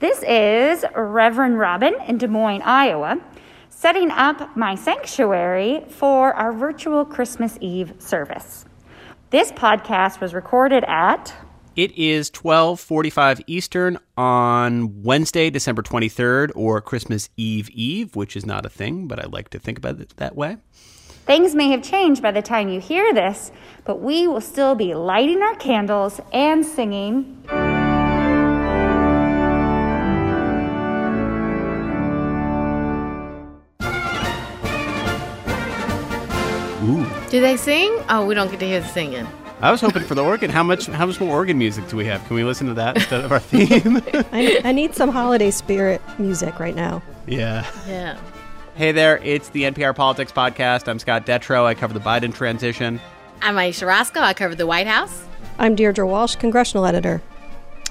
This is Reverend Robin in Des Moines, Iowa, setting up my sanctuary for our virtual Christmas Eve service. This podcast was recorded at it is 12:45 Eastern on Wednesday, December 23rd or Christmas Eve Eve, which is not a thing, but I like to think about it that way. Things may have changed by the time you hear this, but we will still be lighting our candles and singing Do they sing? Oh, we don't get to hear the singing. I was hoping for the organ. How much? How much more organ music do we have? Can we listen to that instead of our theme? I, I need some holiday spirit music right now. Yeah. Yeah. Hey there, it's the NPR Politics Podcast. I'm Scott Detrow. I cover the Biden transition. I'm Ayesha Rascoe. I cover the White House. I'm Deirdre Walsh, congressional editor.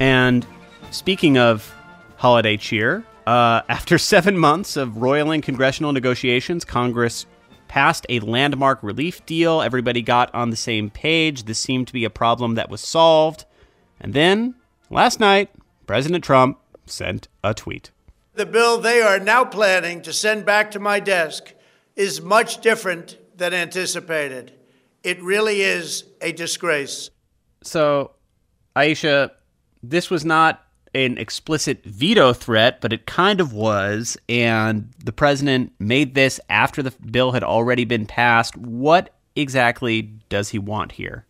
And speaking of holiday cheer, uh, after seven months of roiling congressional negotiations, Congress passed a landmark relief deal. Everybody got on the same page. This seemed to be a problem that was solved. And then, last night, President Trump sent a tweet. The bill they are now planning to send back to my desk is much different than anticipated. It really is a disgrace. So, Ayesha, this was not an explicit veto threat, but it kind of was. And the president made this after the bill had already been passed. What exactly does he want here?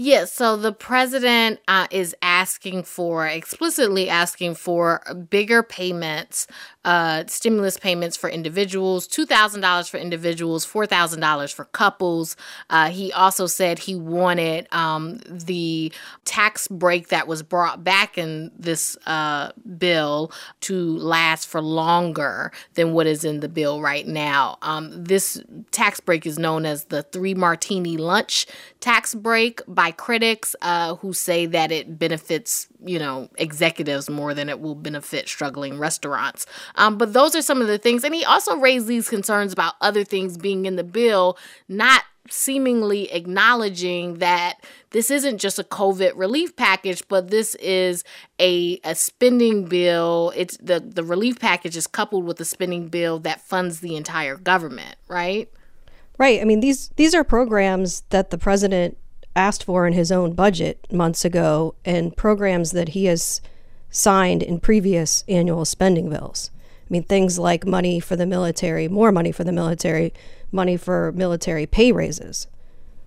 Yes, so the president uh, is asking for, explicitly asking for bigger payments, uh, stimulus payments for individuals, $2,000 for individuals, $4,000 for couples. Uh, he also said he wanted um, the tax break that was brought back in this uh, bill to last for longer than what is in the bill right now. Um, this tax break is known as the three martini lunch tax break by by critics uh, who say that it benefits, you know, executives more than it will benefit struggling restaurants. Um, but those are some of the things. And he also raised these concerns about other things being in the bill, not seemingly acknowledging that this isn't just a COVID relief package, but this is a, a spending bill. It's the, the relief package is coupled with a spending bill that funds the entire government, right? Right. I mean, these these are programs that the president asked for in his own budget months ago and programs that he has signed in previous annual spending bills. I mean, things like money for the military, more money for the military, money for military pay raises.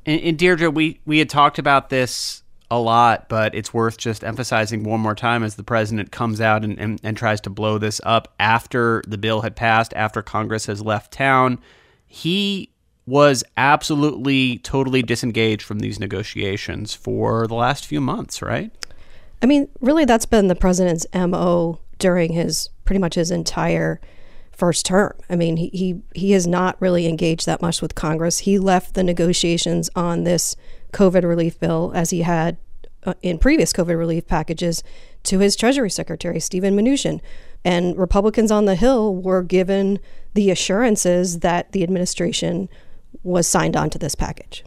And, and Deirdre, we, we had talked about this a lot, but it's worth just emphasizing one more time as the president comes out and, and, and tries to blow this up after the bill had passed, after Congress has left town. He was absolutely totally disengaged from these negotiations for the last few months, right? I mean, really, that's been the president's MO during his pretty much his entire first term. I mean, he, he, he has not really engaged that much with Congress. He left the negotiations on this COVID relief bill, as he had uh, in previous COVID relief packages, to his Treasury Secretary, Stephen Mnuchin. And Republicans on the Hill were given the assurances that the administration was signed on to this package.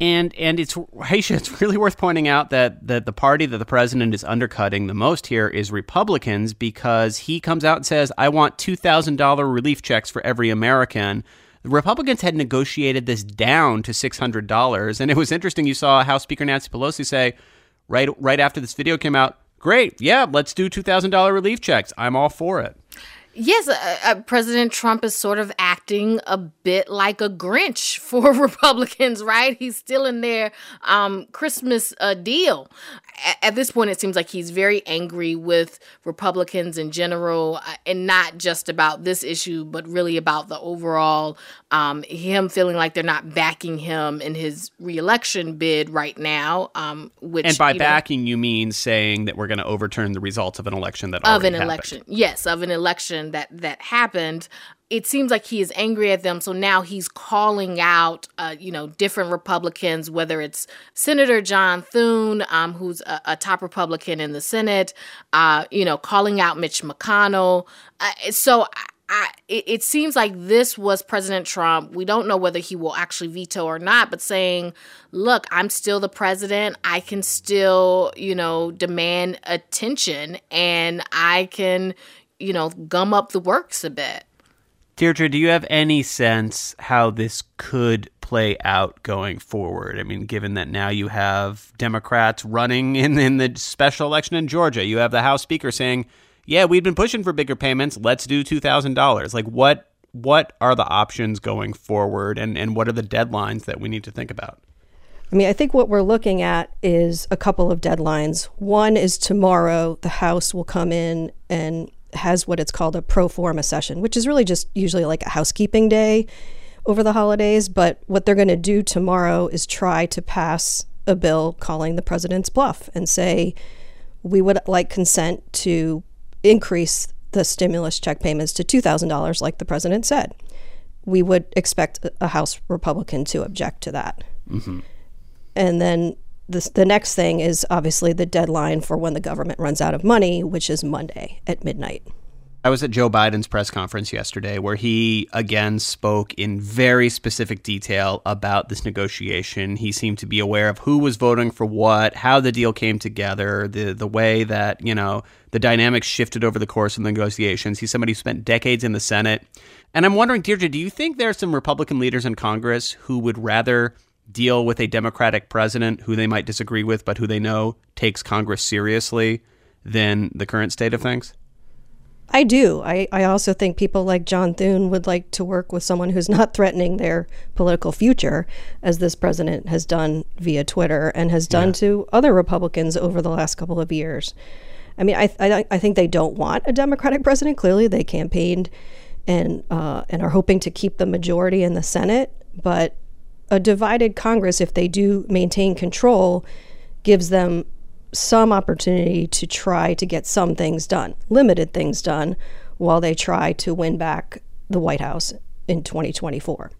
And and it's Ayesha, it's really worth pointing out that that the party that the president is undercutting the most here is Republicans because he comes out and says, "I want two thousand dollar relief checks for every American." The Republicans had negotiated this down to six hundred dollars, and it was interesting. You saw House Speaker Nancy Pelosi say, right right after this video came out, "Great, yeah, let's do two thousand dollar relief checks. I'm all for it." Yes, uh, uh, President Trump is sort of acting a bit like a Grinch for Republicans, right? He's still in their um, Christmas uh, deal. A- at this point, it seems like he's very angry with Republicans in general, uh, and not just about this issue, but really about the overall um, him feeling like they're not backing him in his reelection bid right now. Um, which and by you backing, know, you mean saying that we're going to overturn the results of an election that of an happened. election, yes, of an election that that happened it seems like he is angry at them so now he's calling out uh, you know different republicans whether it's senator john thune um, who's a, a, top republican in the senate uh, you know calling out mitch mcconnell uh, so I, it, it seems like this was President Trump. We don't know whether he will actually veto or not, but saying, look, I'm still the president. I can still, you know, demand attention and I can, you know, gum up the works a bit. Deirdre, do you have any sense how this could play out going forward? I mean, given that now you have Democrats running in, in the special election in Georgia, you have the House Speaker saying, yeah, we've been pushing for bigger payments. Let's do $2,000. Like, what what are the options going forward and, and what are the deadlines that we need to think about? I mean, I think what we're looking at is a couple of deadlines. One is tomorrow, the House will come in and has what it's called a pro forma session, which is really just usually like a housekeeping day over the holidays. But what they're going to do tomorrow is try to pass a bill calling the president's bluff and say, we would like consent to increase the stimulus check payments to $2,000, like the president said. We would expect a House Republican to object to that. Mm-hmm. And then the, the next thing is obviously the deadline for when the government runs out of money, which is Monday at midnight. I was at Joe Biden's press conference yesterday where he again spoke in very specific detail about this negotiation. He seemed to be aware of who was voting for what, how the deal came together, the the way that, you know, the dynamics shifted over the course of the negotiations. He's somebody who spent decades in the Senate. And I'm wondering, Deirdre, do you think there are some Republican leaders in Congress who would rather deal with a Democratic president who they might disagree with, but who they know takes Congress seriously than the current state of things? I do. I, I also think people like John Thune would like to work with someone who's not threatening their political future, as this president has done via Twitter and has done yeah. to other Republicans over the last couple of years. I mean, I, I, I think they don't want a Democratic president. Clearly, they campaigned and uh, and are hoping to keep the majority in the Senate. But a divided Congress, if they do maintain control, gives them some opportunity to try to get some things done, limited things done, while they try to win back the White House in 2024.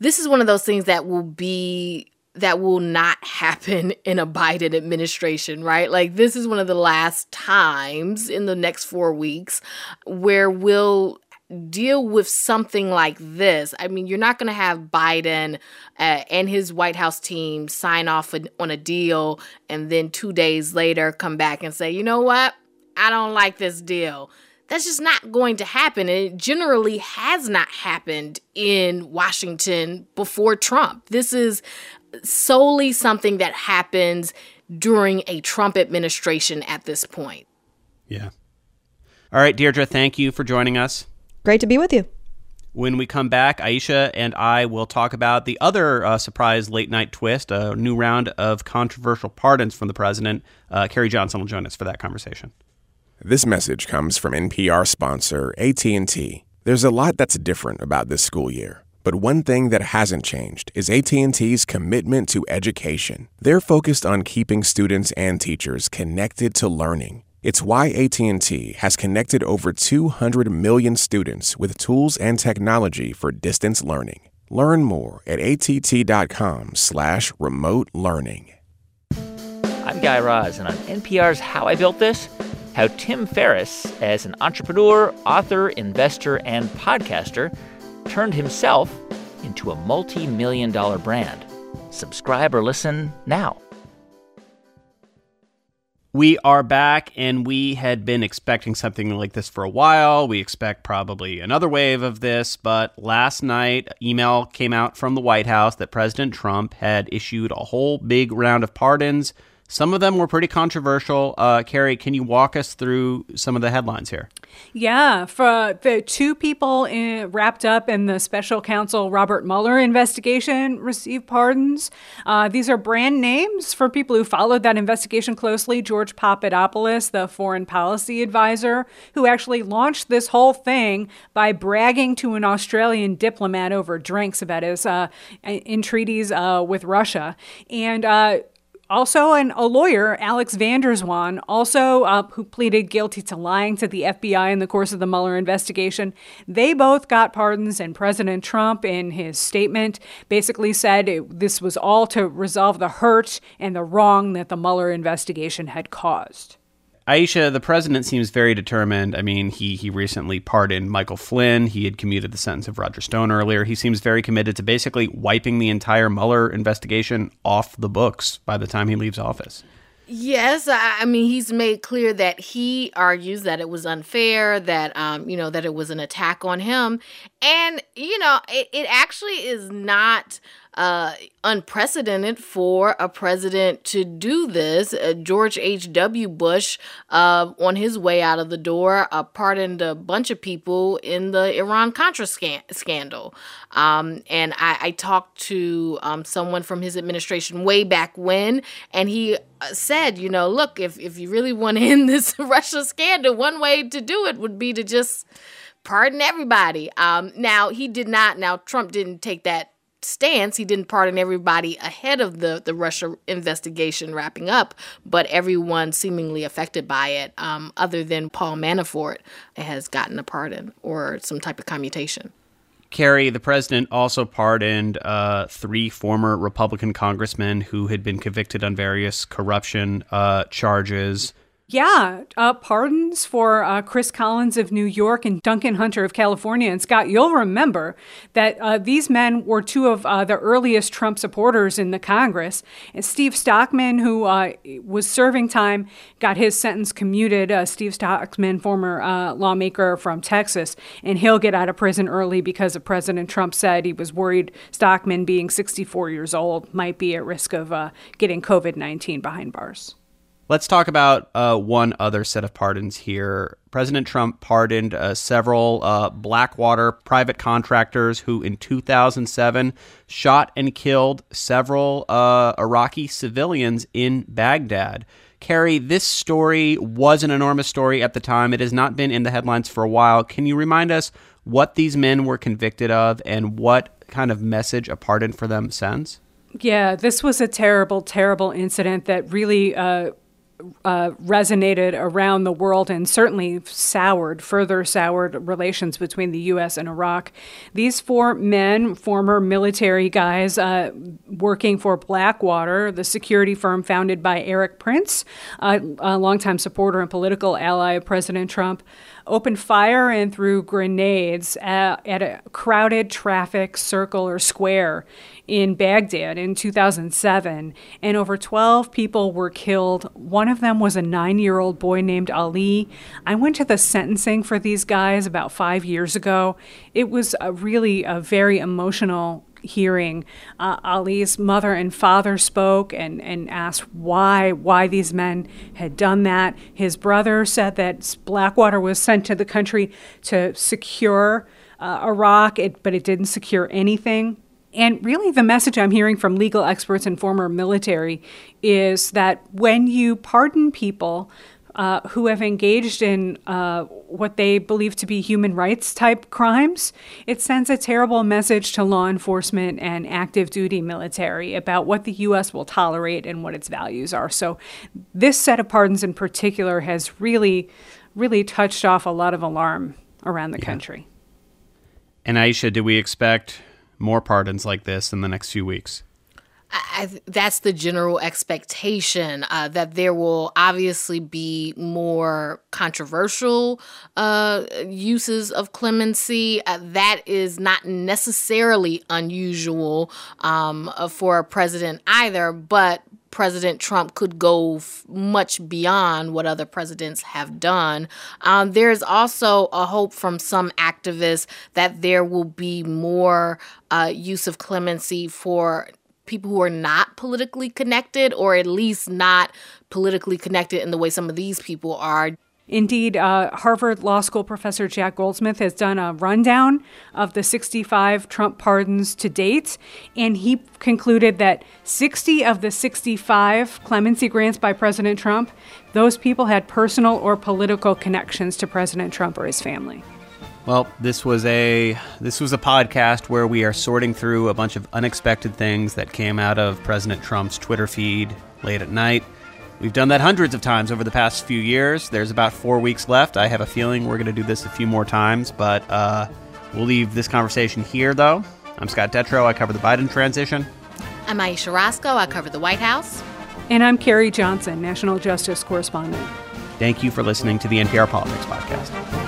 This is one of those things that will be that will not happen in a Biden administration, right? Like this is one of the last times in the next 4 weeks where we'll deal with something like this. I mean, you're not going to have Biden uh, and his White House team sign off on a deal and then two days later come back and say, you know what? I don't like this deal. That's just not going to happen. And it generally has not happened in Washington before Trump. This is solely something that happens during a Trump administration at this point. Yeah. All right, Deirdre, thank you for joining us. Great to be with you. When we come back, Ayesha and I will talk about the other uh, surprise late night twist, a new round of controversial pardons from the president. Uh, Carrie Johnson will join us for that conversation. This message comes from NPR sponsor AT&T. There's a lot that's different about this school year. But one thing that hasn't changed is AT&T's commitment to education. They're focused on keeping students and teachers connected to learning. It's why AT&T has connected over 200 million students with tools and technology for distance learning. Learn more at att.com/slash remote learning. I'm Guy Raz, and on NPR's How I Built This, how Tim Ferriss, as an entrepreneur, author, investor, and podcaster, turned himself into a multi-million dollar brand. Subscribe or listen now. We are back, and we had been expecting something like this for a while. We expect probably another wave of this, but last night, email came out from the White House that President Trump had issued a whole big round of pardons some of them were pretty controversial. Uh, Carrie, can you walk us through some of the headlines here? Yeah, for the two people in, wrapped up in the special counsel Robert Mueller investigation received pardons. Uh, these are brand names for people who followed that investigation closely. George Papadopoulos, the foreign policy advisor, who actually launched this whole thing by bragging to an Australian diplomat over drinks about his uh, entreaties uh, with Russia. And uh, also, an, a lawyer, Alex van der Zwaan, also uh, who pleaded guilty to lying to the FBI in the course of the Mueller investigation. They both got pardons, and President Trump, in his statement, basically said it, this was all to resolve the hurt and the wrong that the Mueller investigation had caused. Ayesha, the president seems very determined. I mean, he he recently pardoned Michael Flynn. He had commuted the sentence of Roger Stone earlier. He seems very committed to basically wiping the entire Mueller investigation off the books by the time he leaves office. Yes, I mean he's made clear that he argues that it was unfair, that um, you know that it was an attack on him, and you know it, it actually is not uh, unprecedented for a president to do this. Uh, George H.W. Bush, uh, on his way out of the door, uh, pardoned a bunch of people in the Iran Contra scan- scandal. Um, and I, I, talked to um, someone from his administration way back when, and he uh, said, you know, look, if, if you really want to end this Russia scandal, one way to do it would be to just pardon everybody. Um, now, he did not, now, Trump didn't take that stance. He didn't pardon everybody ahead of the, the Russia investigation wrapping up, but everyone seemingly affected by it, um, other than Paul Manafort, has gotten a pardon or some type of commutation. Carrie, the president also pardoned uh, three former Republican congressmen who had been convicted on various corruption uh, charges. Yeah, uh, pardons for uh, Chris Collins of New York and Duncan Hunter of California. And Scott, you'll remember that uh, these men were two of uh, the earliest Trump supporters in the Congress. And Steve Stockman, who uh, was serving time, got his sentence commuted. Uh, Steve Stockman, former lawmaker from Texas, and he'll get out of prison early because of President Trump said he was worried Stockman, being 64 years old, might be at risk of getting COVID 19 behind bars. Let's talk about uh, one other set of pardons here. President Trump pardoned uh, several uh, Blackwater private contractors who, in 2007, shot and killed several uh, Iraqi civilians in Baghdad. Carrie, this story was an enormous story at the time. It has not been in the headlines for a while. Can you remind us what these men were convicted of and what kind of message a pardon for them sends? Yeah, this was a terrible, terrible incident that really uh, uh, resonated around the world and certainly soured, further soured relations between the U.S. and Iraq. These four men, former military guys uh, working for Blackwater, the security firm founded by Erik Prince, uh, a longtime supporter and political ally of President Trump, opened fire and threw grenades at, at a crowded traffic circle or square in Baghdad in 2007, and over 12 people were killed. One of them was a nine year old boy named Ali. I went to the sentencing for these guys about five years ago. It was a really a very emotional hearing. Uh, Ali's mother and father spoke and, and asked why why these men had done that. His brother said that Blackwater was sent to the country to secure uh, Iraq, it, but it didn't secure anything. And really, the message I'm hearing from legal experts and former military is that when you pardon people uh, who have engaged in uh, what they believe to be human rights type crimes, it sends a terrible message to law enforcement and active duty military about what the U.S. will tolerate and what its values are. So, this set of pardons in particular has really, really touched off a lot of alarm around the yeah. country. And Ayesha, do we expect more pardons like this in the next few weeks? I, that's the general expectation uh, that there will obviously be more controversial uh, uses of clemency. Uh, that is not necessarily unusual um, uh, for a president either, but President Trump could go f- much beyond what other presidents have done. Um, there's also a hope from some activists that there will be more uh, use of clemency for people who are not politically connected, or at least not politically connected in the way some of these people are. Indeed, uh, Harvard Law School professor Jack Goldsmith has done a rundown of the 65 Trump pardons to date, and he concluded that 60 of the 65 clemency grants by President Trump, those people had personal or political connections to President Trump or his family. Well, this was a this was a podcast where we are sorting through a bunch of unexpected things that came out of President Trump's Twitter feed late at night. We've done that hundreds of times over the past few years. There's about four weeks left. I have a feeling we're going to do this a few more times, but uh, we'll leave this conversation here, though. I'm Scott Detrow. I cover the Biden transition. I'm Ayesha Rascoe. I cover the White House. And I'm Carrie Johnson, National Justice Correspondent. Thank you for listening to the NPR Politics Podcast.